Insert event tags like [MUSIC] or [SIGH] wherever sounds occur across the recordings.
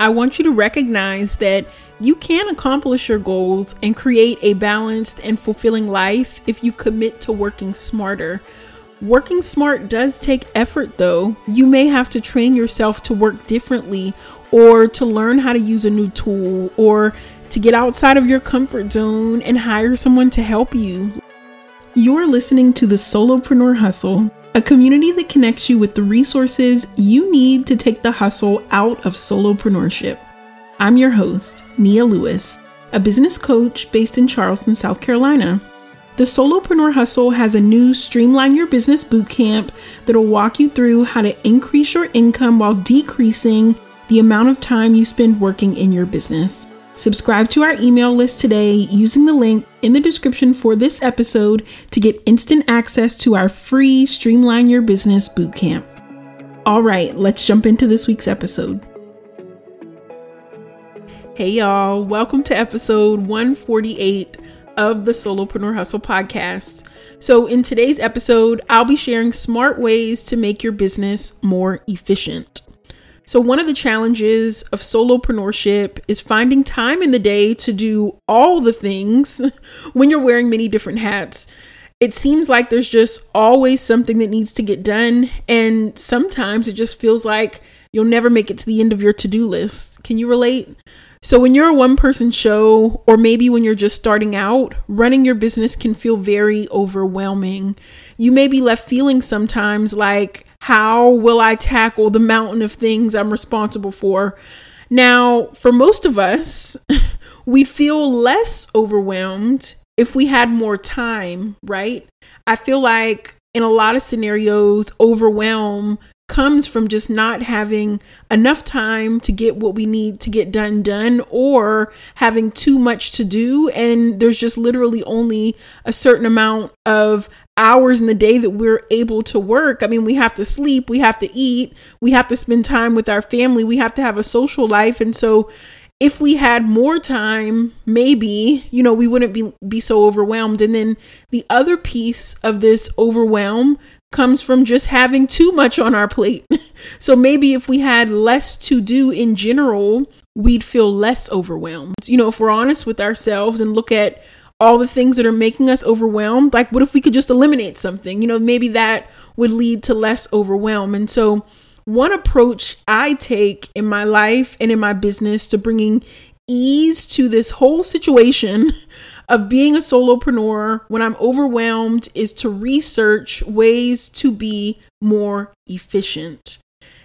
I want you to recognize that you can accomplish your goals and create a balanced and fulfilling life if you commit to working smarter. Working smart does take effort, though. You may have to train yourself to work differently or to learn how to use a new tool or to get outside of your comfort zone and hire someone to help you. You're listening to the Solopreneur Hustle, a community that connects you with the resources you need to take the hustle out of solopreneurship. I'm your host, Nia Lewis, a business coach based in Charleston, South Carolina. The Solopreneur Hustle has a new Streamline Your Business Bootcamp that'll walk you through how to increase your income while decreasing the amount of time you spend working in your business. Subscribe to our email list today using the link in the description for this episode to get instant access to our free Streamline Your Business Bootcamp. All right, let's jump into this week's episode. Hey, y'all, welcome to episode 148 of the Solopreneur Hustle podcast. So, in today's episode, I'll be sharing smart ways to make your business more efficient. So, one of the challenges of solopreneurship is finding time in the day to do all the things [LAUGHS] when you're wearing many different hats. It seems like there's just always something that needs to get done, and sometimes it just feels like you'll never make it to the end of your to do list. Can you relate? So, when you're a one person show, or maybe when you're just starting out, running your business can feel very overwhelming. You may be left feeling sometimes like, how will I tackle the mountain of things I'm responsible for? Now, for most of us, [LAUGHS] we'd feel less overwhelmed if we had more time, right? I feel like in a lot of scenarios, overwhelm comes from just not having enough time to get what we need to get done done or having too much to do and there's just literally only a certain amount of hours in the day that we're able to work. I mean, we have to sleep, we have to eat, we have to spend time with our family, we have to have a social life and so if we had more time, maybe, you know, we wouldn't be be so overwhelmed. And then the other piece of this overwhelm comes from just having too much on our plate. [LAUGHS] so maybe if we had less to do in general, we'd feel less overwhelmed. You know, if we're honest with ourselves and look at all the things that are making us overwhelmed, like what if we could just eliminate something? You know, maybe that would lead to less overwhelm. And so, one approach I take in my life and in my business to bringing ease to this whole situation of being a solopreneur when I'm overwhelmed is to research ways to be more efficient.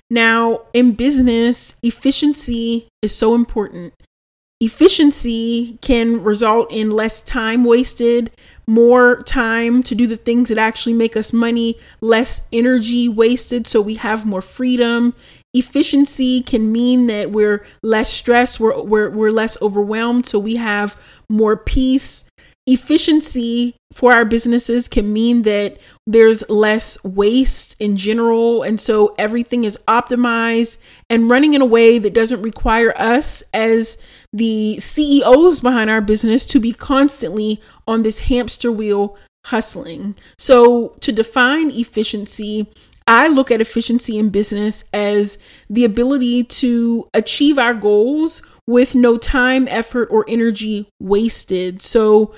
Now, in business, efficiency is so important. Efficiency can result in less time wasted, more time to do the things that actually make us money, less energy wasted so we have more freedom. Efficiency can mean that we're less stressed, we're, we're, we're less overwhelmed, so we have more peace. Efficiency for our businesses can mean that there's less waste in general. And so everything is optimized and running in a way that doesn't require us as the CEOs behind our business to be constantly on this hamster wheel hustling. So, to define efficiency, I look at efficiency in business as the ability to achieve our goals with no time, effort, or energy wasted. So,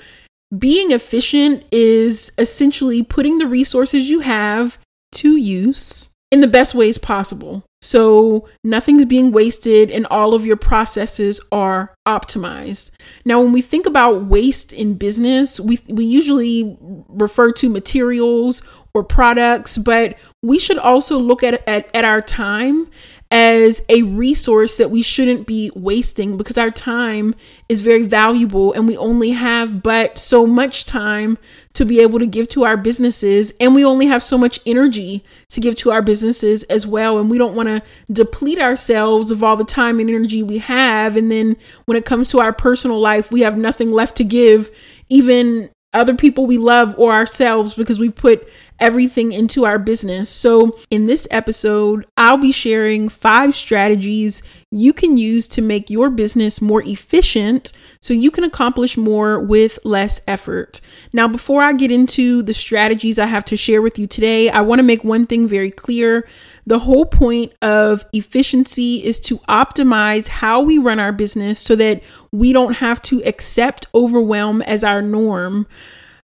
being efficient is essentially putting the resources you have to use in the best ways possible. So nothing's being wasted and all of your processes are optimized. Now, when we think about waste in business, we, we usually refer to materials or products, but we should also look at, at, at our time as a resource that we shouldn't be wasting because our time is very valuable and we only have but so much time to be able to give to our businesses and we only have so much energy to give to our businesses as well. And we don't want to deplete ourselves of all the time and energy we have. And then when it comes to our personal life we have nothing left to give even other people we love or ourselves because we've put everything into our business. So, in this episode, I'll be sharing five strategies you can use to make your business more efficient so you can accomplish more with less effort. Now, before I get into the strategies I have to share with you today, I want to make one thing very clear. The whole point of efficiency is to optimize how we run our business so that we don't have to accept overwhelm as our norm.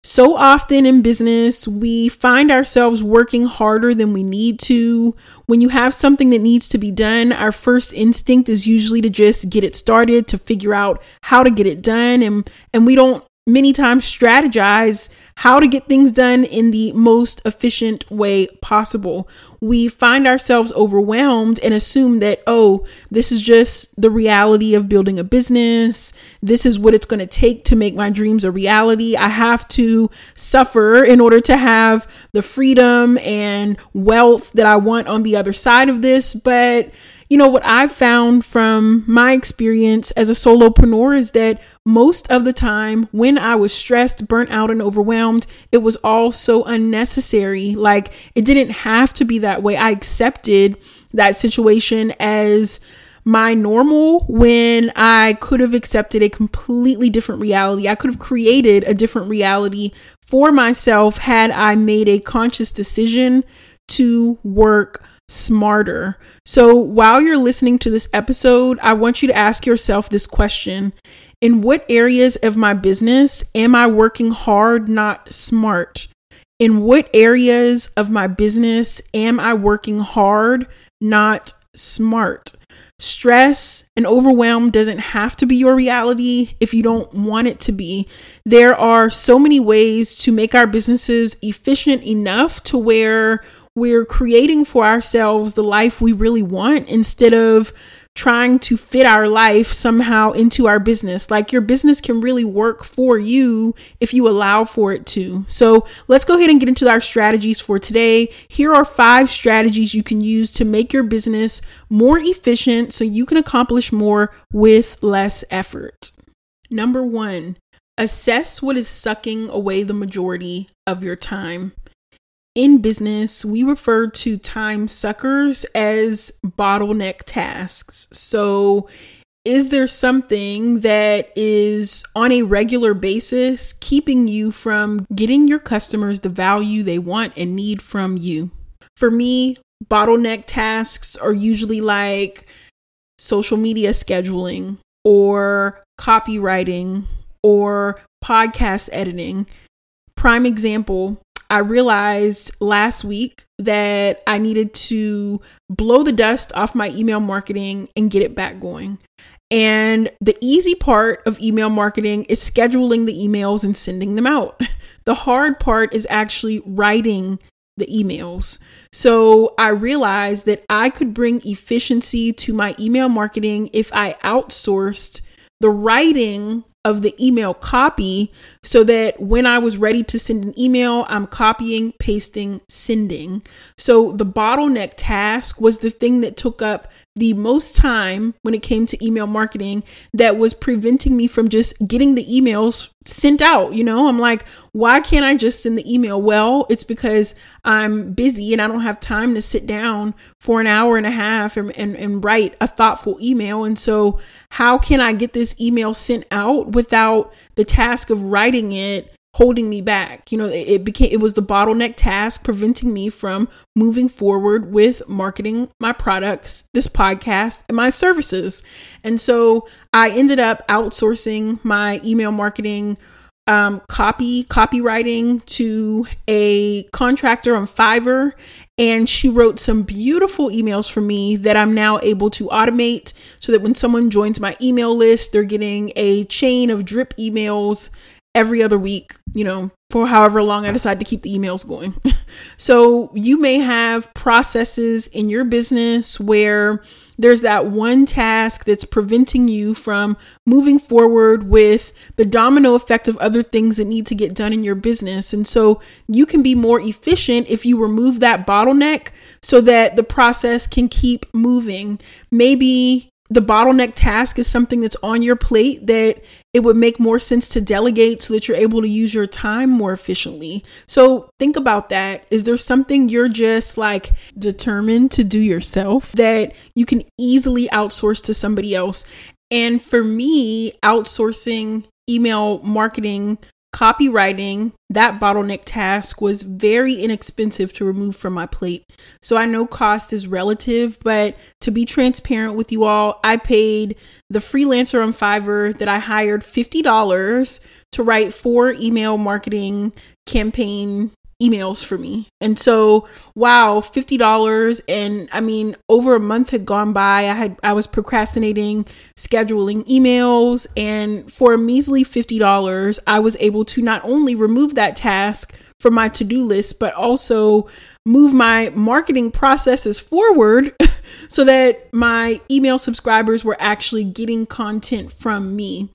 So often in business, we find ourselves working harder than we need to. When you have something that needs to be done, our first instinct is usually to just get it started, to figure out how to get it done. And, and we don't many times strategize how to get things done in the most efficient way possible. We find ourselves overwhelmed and assume that, oh, this is just the reality of building a business. This is what it's going to take to make my dreams a reality. I have to suffer in order to have the freedom and wealth that I want on the other side of this. But you know, what I've found from my experience as a solopreneur is that most of the time when I was stressed, burnt out, and overwhelmed, it was all so unnecessary. Like it didn't have to be that way. I accepted that situation as my normal when I could have accepted a completely different reality. I could have created a different reality for myself had I made a conscious decision to work smarter. So while you're listening to this episode, I want you to ask yourself this question In what areas of my business am I working hard, not smart? In what areas of my business am I working hard, not smart? Stress and overwhelm doesn't have to be your reality if you don't want it to be. There are so many ways to make our businesses efficient enough to where we're creating for ourselves the life we really want instead of trying to fit our life somehow into our business. Like your business can really work for you if you allow for it to. So let's go ahead and get into our strategies for today. Here are five strategies you can use to make your business more efficient so you can accomplish more with less effort. Number one, assess what is sucking away the majority of your time in business, we refer to time suckers as bottleneck tasks. So, is there something that is on a regular basis keeping you from getting your customers the value they want and need from you? For me, bottleneck tasks are usually like social media scheduling or copywriting or podcast editing. Prime example, I realized last week that I needed to blow the dust off my email marketing and get it back going. And the easy part of email marketing is scheduling the emails and sending them out. [LAUGHS] The hard part is actually writing the emails. So I realized that I could bring efficiency to my email marketing if I outsourced the writing of the email copy so that when I was ready to send an email, I'm copying, pasting, sending. So the bottleneck task was the thing that took up the most time when it came to email marketing that was preventing me from just getting the emails sent out. You know, I'm like, why can't I just send the email? Well, it's because I'm busy and I don't have time to sit down for an hour and a half and, and, and write a thoughtful email. And so, how can I get this email sent out without the task of writing it holding me back. You know, it, it, became it was the bottleneck task preventing me from moving forward with marketing my products, this podcast, and my services. And so I ended up outsourcing my email marketing um, copy copywriting to a contractor on Fiverr and she wrote some beautiful emails for me that I'm now able to automate so that when someone joins my email list they're getting a chain of drip emails every other week, you know, for however long I decide to keep the emails going. [LAUGHS] so you may have processes in your business where there's that one task that's preventing you from moving forward with the domino effect of other things that need to get done in your business. And so you can be more efficient if you remove that bottleneck so that the process can keep moving. Maybe the bottleneck task is something that's on your plate that it would make more sense to delegate so that you're able to use your time more efficiently. So think about that. Is there something you're just like determined to do yourself that you can easily outsource to somebody else? And for me, outsourcing email marketing copywriting that bottleneck task was very inexpensive to remove from my plate. So I know cost is relative, but to be transparent with you all, I paid the freelancer on Fiverr that I hired $50 to write four email marketing campaign emails for me. And so, wow, $50 and I mean, over a month had gone by. I had I was procrastinating scheduling emails and for a measly $50, I was able to not only remove that task from my to-do list, but also move my marketing processes forward [LAUGHS] so that my email subscribers were actually getting content from me.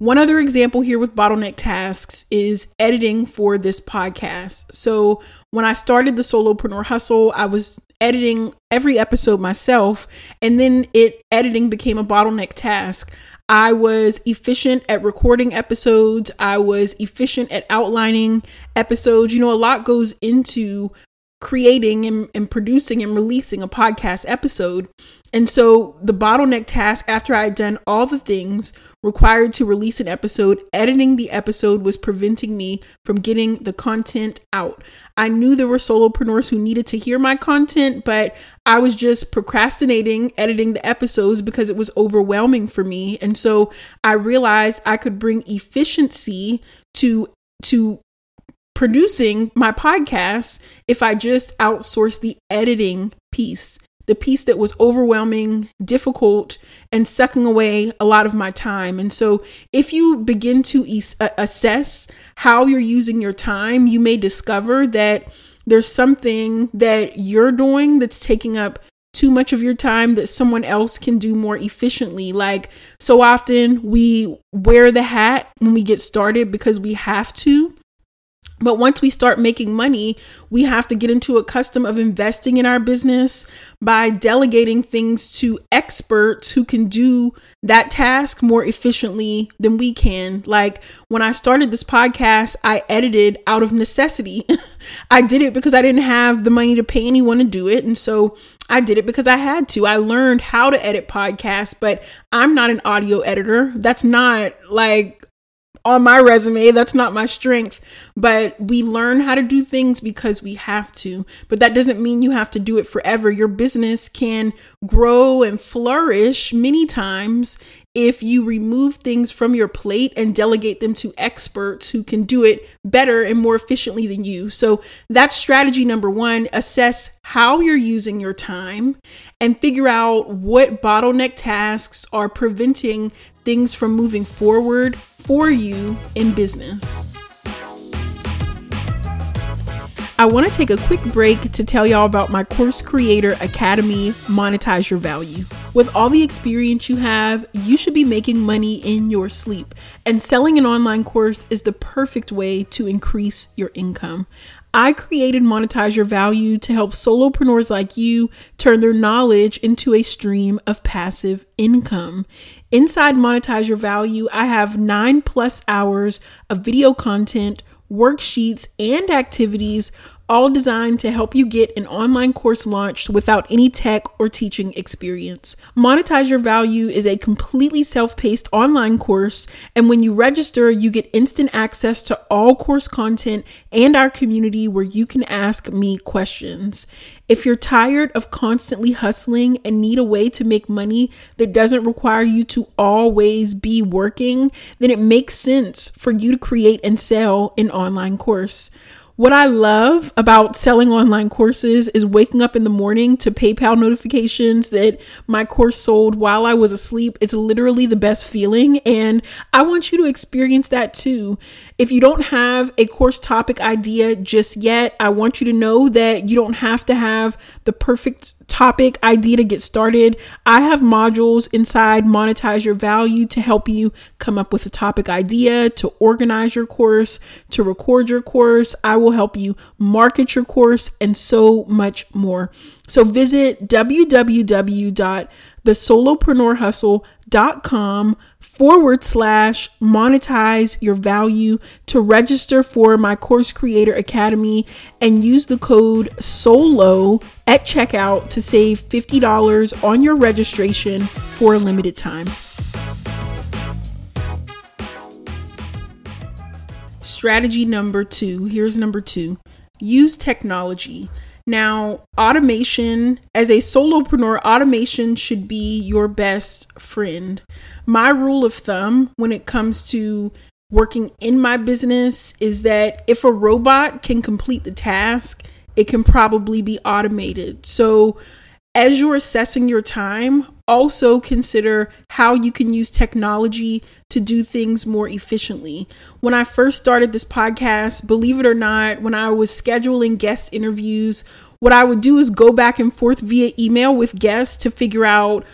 One other example here with bottleneck tasks is editing for this podcast. So, when I started the Solopreneur Hustle, I was editing every episode myself, and then it editing became a bottleneck task. I was efficient at recording episodes. I was efficient at outlining episodes. You know, a lot goes into creating and, and, producing and releasing a podcast episode. And so the bottleneck task after I had done all the things required to release an episode, editing the episode was preventing me from getting the content out. I knew there were solopreneurs who needed to hear my content, but I was just procrastinating editing the episodes because it was overwhelming for me. And so I realized I could bring efficiency to to producing my podcast if I just outsource the editing piece, the piece that was overwhelming, difficult, and sucking away a lot of my time. And so, if you begin to es- uh, assess how you're using your time, you may discover that there's something that you're doing that's taking up too much of your time that someone else can do more efficiently. Like, so often we wear the hat when we get started because we have to. But once we start making money, we have to get into a custom of investing in our business by delegating things to experts who can do that task more efficiently than we can. Like when I started this podcast, I edited out of necessity. [LAUGHS] I did it because I didn't have the money to pay anyone to do it. And so I did it because I had to. I learned how to edit podcasts, but I'm not an audio editor. That's not like on my resume. That's not my strength. But we learn how to do things because we have to. But that doesn't mean you have to do it forever. Your business can grow and flourish many times if you remove things from your plate and delegate them to experts who can do it better and more efficiently than you. So that's strategy number one assess how you're using your time and figure out what bottleneck tasks are preventing things from moving forward for you in business. I want to take a quick break to tell y'all about my Course Creator Academy Monetize Your Value. With all the experience you have, you should be making money in your sleep, and selling an online course is the perfect way to increase your income. I created Monetize Your Value to help solopreneurs like you turn their knowledge into a stream of passive income. Inside Monetize Your Value, I have nine plus hours of video content, worksheets, and activities all designed to help you get an online course launched without any tech or teaching experience. Monetize Your Value is a completely self paced online course, and when you register, you get instant access to all course content and our community where you can ask me questions. If you're tired of constantly hustling and need a way to make money that doesn't require you to always be working, then it makes sense for you to create and sell an online course. What I love about selling online courses is waking up in the morning to PayPal notifications that my course sold while I was asleep. It's literally the best feeling, and I want you to experience that too. If you don't have a course topic idea just yet, I want you to know that you don't have to have the perfect topic idea to get started. I have modules inside Monetize Your Value to help you come up with a topic idea, to organize your course, to record your course. I will help you market your course and so much more. So visit www.thesolopreneurhustle.com com forward slash monetize your value to register for my course creator academy and use the code solo at checkout to save $50 on your registration for a limited time. Strategy number two. Here's number two. Use technology now, automation, as a solopreneur, automation should be your best friend. My rule of thumb when it comes to working in my business is that if a robot can complete the task, it can probably be automated. So, as you're assessing your time, also consider how you can use technology to do things more efficiently. When I first started this podcast, believe it or not, when I was scheduling guest interviews, what I would do is go back and forth via email with guests to figure out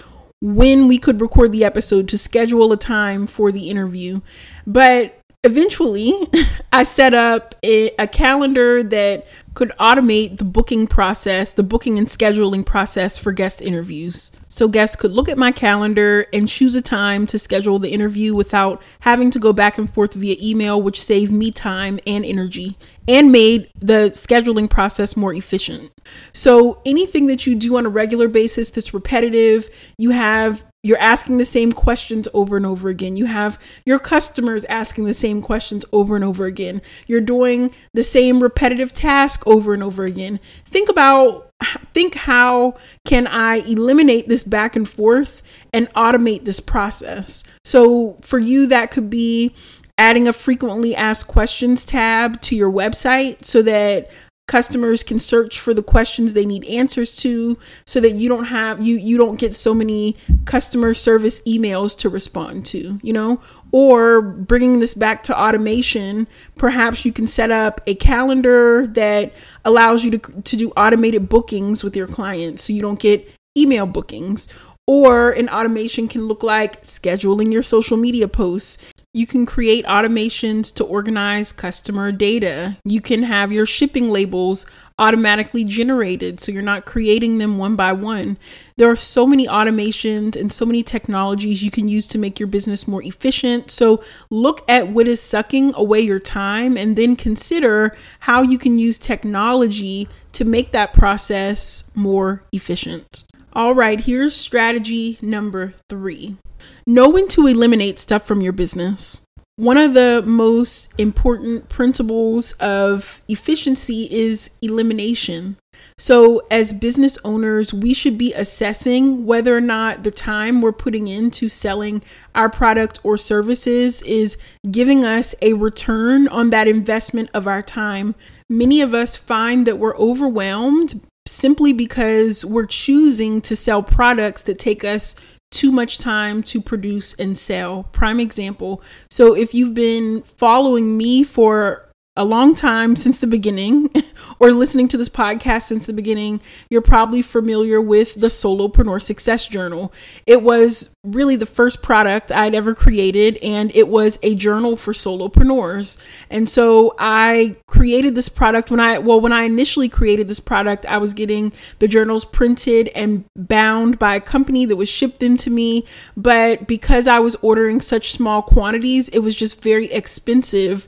when we could record the episode to schedule a time for the interview. But eventually, [LAUGHS] I set up a, calendar that could automate the booking process, the booking and scheduling process for guest interviews. So guests could look at my calendar and choose a time to schedule the interview without having to go back and forth via email, which saved me time and energy and made the scheduling process more efficient. So anything that you do on a regular basis that's repetitive, you have you're asking the same questions over and over again. You have your customers asking the same questions over and over again. You're doing the same repetitive task over and over again. Think about think how can I eliminate this back and forth and automate this process. So for you that could be adding a frequently asked questions tab to your website so that customers can search for the questions they need answers to so that you don't have you you don't get so many customer service emails to respond to you know? Or bringing this back to automation perhaps you can set up a calendar that allows you to to do automated bookings with your clients so you don't get email bookings. Or an automation can look like scheduling your social media posts you can create automations to organize customer data. You can have your shipping labels automatically generated so you're not creating them one by one. There are so many automations and so many technologies you can use to make your business more efficient. So look at what is sucking away your time and then consider how you can use technology to make that process more efficient. All right, here's strategy number three know when to eliminate stuff from your business. One of the most important principles of efficiency is elimination. So, as business owners, we should be assessing whether or not the time we're putting into selling our product or services is giving us a return on that investment of our time. Many of us find that we're overwhelmed simply because we're choosing to sell products that take us too much time to produce and sell. Prime example. So if you've been following me for a long time since the beginning [LAUGHS] or listening to this podcast since the beginning, you're probably familiar with the Solopreneur Success Journal. It was really the first product I'd ever created, and it was a journal for solopreneurs. And so I created this product when I, well, when I initially created this product, I was getting the journals printed and bound by a company that was shipped into me. But because I was ordering such small quantities, it was just very expensive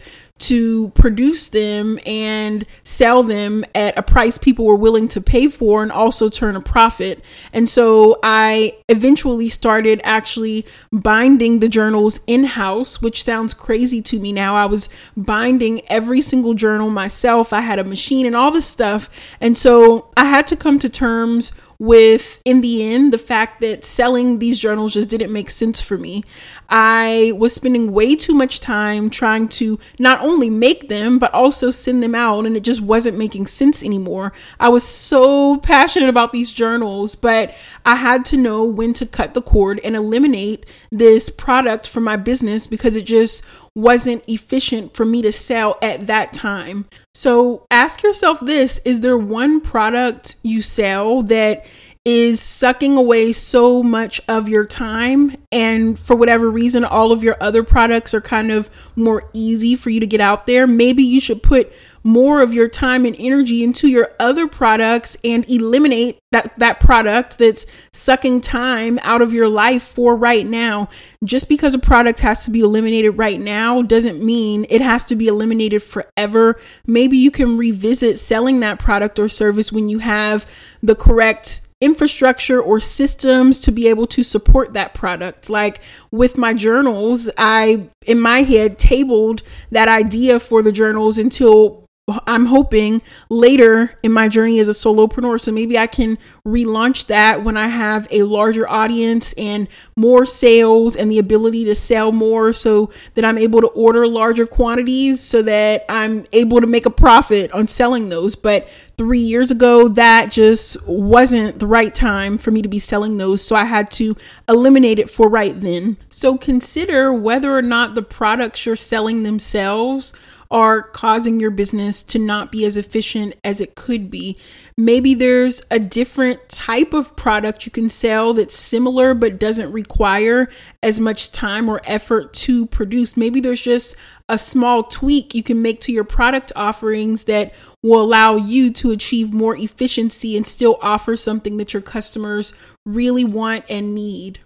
to produce them and sell them at a price people were willing to pay for and also turn a profit. And so I eventually started actually binding the journals in house, which sounds crazy to me now. I was binding every single journal myself. I had a machine and all this stuff. And so I had to come to terms with, in the end, the fact that selling these journals just didn't make sense for me. I was spending way too much time trying to not only make them, but also send them out, and it just wasn't making sense anymore. I was so passionate about these journals, but I had to know when to cut the cord and eliminate this product from my business because it just wasn't efficient for me to sell at that time. So ask yourself this Is there one product you sell that is sucking away so much of your time. And for whatever reason, all of your other products are kind of more easy for you to get out there. Maybe you should put more of your time and energy into your other products and eliminate that that product that's sucking time out of your life for right now just because a product has to be eliminated right now doesn't mean it has to be eliminated forever maybe you can revisit selling that product or service when you have the correct infrastructure or systems to be able to support that product. Like with my journals, I, in my head, tabled that idea for the journals until I'm hoping later in my journey as a solopreneur. So maybe I can relaunch that when I have a larger audience and more sales and the ability to sell more so that I'm able to order larger quantities so that I'm able to make a profit on selling those. But three years ago, that just wasn't the right time for me to be selling those. So I had to eliminate it for right then. So consider whether or not the products you're selling themselves are causing your business to not be as efficient as it could be. Maybe there's a different type of product you can sell that's similar but doesn't require as much time or effort to produce. Maybe there's just a small tweak you can make to your product offerings that will allow you to achieve more efficiency and still offer something that your customers really want and need.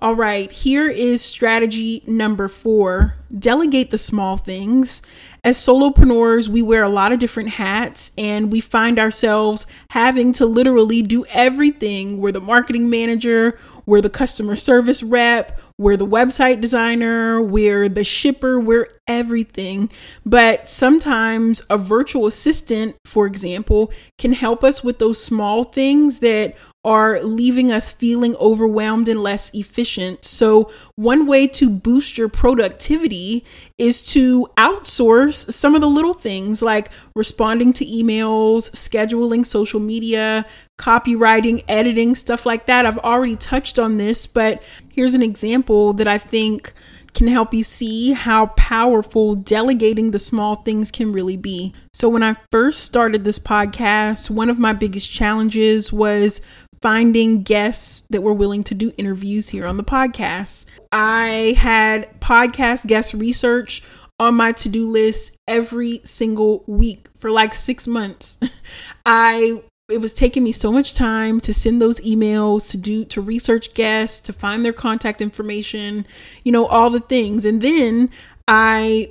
All right, here is strategy number four delegate the small things. As solopreneurs, we wear a lot of different hats and we find ourselves having to literally do everything. We're the marketing manager, we're the customer service rep, we're the website designer, we're the shipper, we're everything. But sometimes a virtual assistant, for example, can help us with those small things that are leaving us feeling overwhelmed and less efficient. So, one way to boost your productivity is to outsource some of the little things like responding to emails, scheduling social media, copywriting, editing, stuff like that. I've already touched on this, but here's an example that I think can help you see how powerful delegating the small things can really be. So, when I first started this podcast, one of my biggest challenges was finding guests that were willing to do interviews here on the podcast. I had podcast guest research on my to do list every single week for like six months. [LAUGHS] I it was taking me so much time to send those emails to do to research guests to find their contact information you know all the things and then i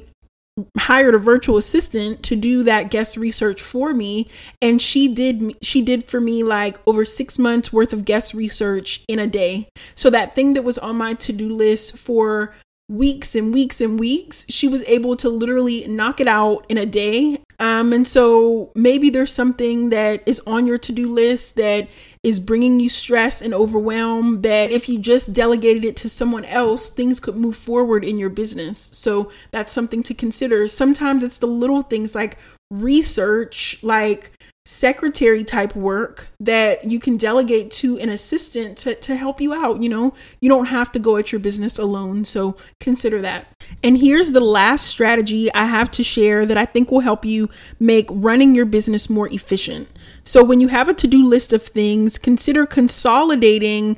hired a virtual assistant to do that guest research for me and she did she did for me like over 6 months worth of guest research in a day. So that thing that was on my to-do list for weeks and weeks and weeks she was able to literally knock it out in a day. Um and so maybe there's something that is on your to-do list that is bringing you stress and overwhelm that if you just delegated it to someone else, things could move forward in your business. So that's something to consider. Sometimes it's the little things like research, like secretary type work that you can delegate to an assistant to, to help you out. You know, you don't have to go at your business alone. So consider that. And here's the last strategy I have to share that I think will help you make running your business more efficient. So when you have a to do list of things, consider consolidating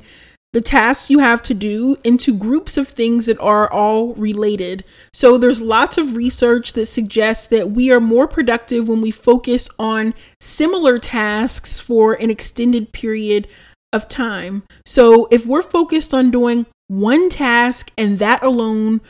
the tasks you have to do into groups of things that are all related. So there's lots of research that suggests that we are more productive when we focus on similar tasks for an extended period of time. So if we're focused on doing one task and that alone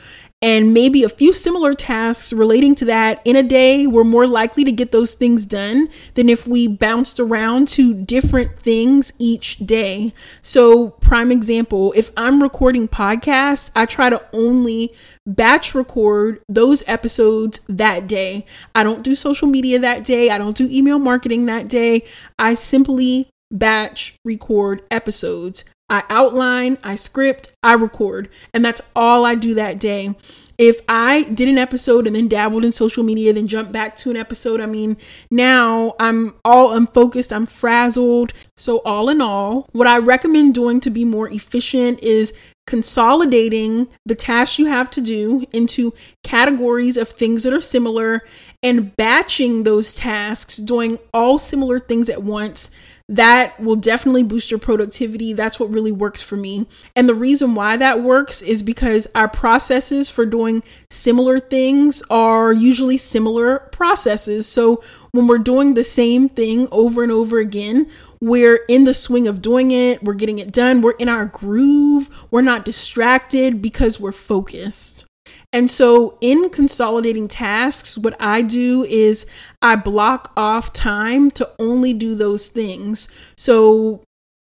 and maybe a few similar tasks relating to that in a day, we're more likely to get those things done than if we bounced around to different things each day. So, prime example, if I'm recording podcasts, I try to only batch record those episodes that day. I don't do social media that day, I don't do email marketing that day. I simply batch record episodes. I outline, I script, I record, and that's all I do that day. If I did an episode and then dabbled in social media, then jumped back to an episode, I mean, now I'm all unfocused, I'm frazzled. So, all in all, what I recommend doing to be more efficient is consolidating the tasks you have to do into categories of things that are similar and batching those tasks, doing all similar things at once that will definitely boost your productivity. That's what really works for me. And the reason why that works is because our processes for doing similar things are usually similar processes. So when we're doing the same thing over and over again, we're in the swing of doing it, we're getting it done, we're in our groove, we're not distracted because we're focused. And so, in consolidating tasks, what I do is I block off time to only do those things. So,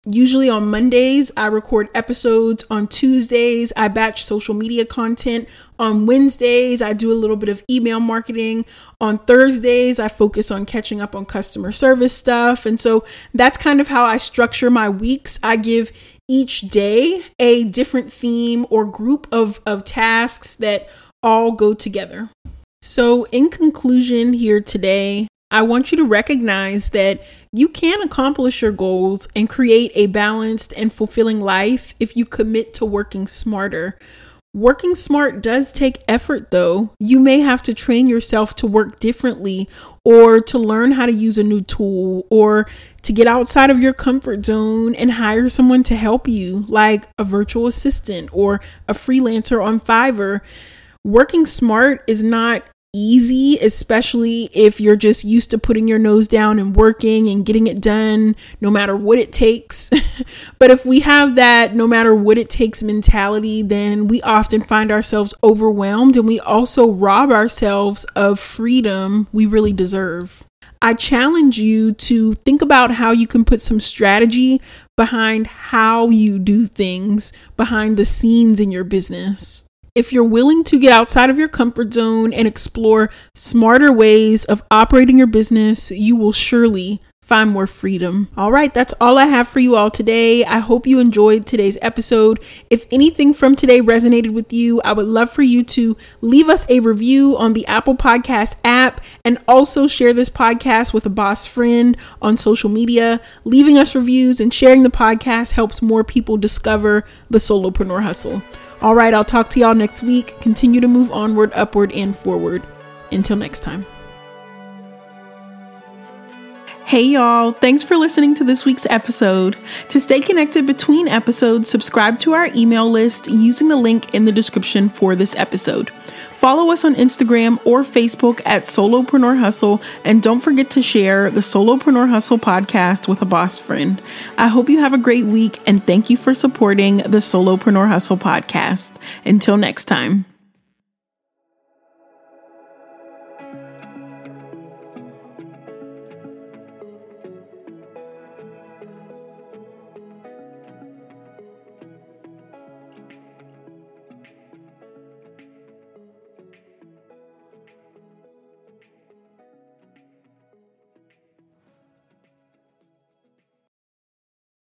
usually on Mondays, I record episodes. On Tuesdays, I batch social media content. On Wednesdays, I do a little bit of email marketing. On Thursdays, I focus on catching up on customer service stuff. And so, that's kind of how I structure my weeks. I give each day a different theme or group of, of tasks that all go together. So, in conclusion, here today, I want you to recognize that you can accomplish your goals and create a balanced and fulfilling life if you commit to working smarter. Working smart does take effort, though. You may have to train yourself to work differently or to learn how to use a new tool or to get outside of your comfort zone and hire someone to help you, like a virtual assistant or a freelancer on Fiverr. Working smart is not easy, especially if you're just used to putting your nose down and working and getting it done no matter what it takes. [LAUGHS] but if we have that no matter what it takes mentality, then we often find ourselves overwhelmed and we also rob ourselves of freedom we really deserve. I challenge you to think about how you can put some strategy behind how you do things behind the scenes in your business. If you're willing to get outside of your comfort zone and explore smarter ways of operating your business, you will surely find more freedom. All right, that's all I have for you all today. I hope you enjoyed today's episode. If anything from today resonated with you, I would love for you to leave us a review on the Apple Podcast app and also share this podcast with a boss friend on social media. Leaving us reviews and sharing the podcast helps more people discover the solopreneur hustle. All right, I'll talk to y'all next week. Continue to move onward, upward, and forward. Until next time. Hey y'all, thanks for listening to this week's episode. To stay connected between episodes, subscribe to our email list using the link in the description for this episode. Follow us on Instagram or Facebook at Solopreneur Hustle, and don't forget to share the Solopreneur Hustle podcast with a boss friend. I hope you have a great week, and thank you for supporting the Solopreneur Hustle podcast. Until next time.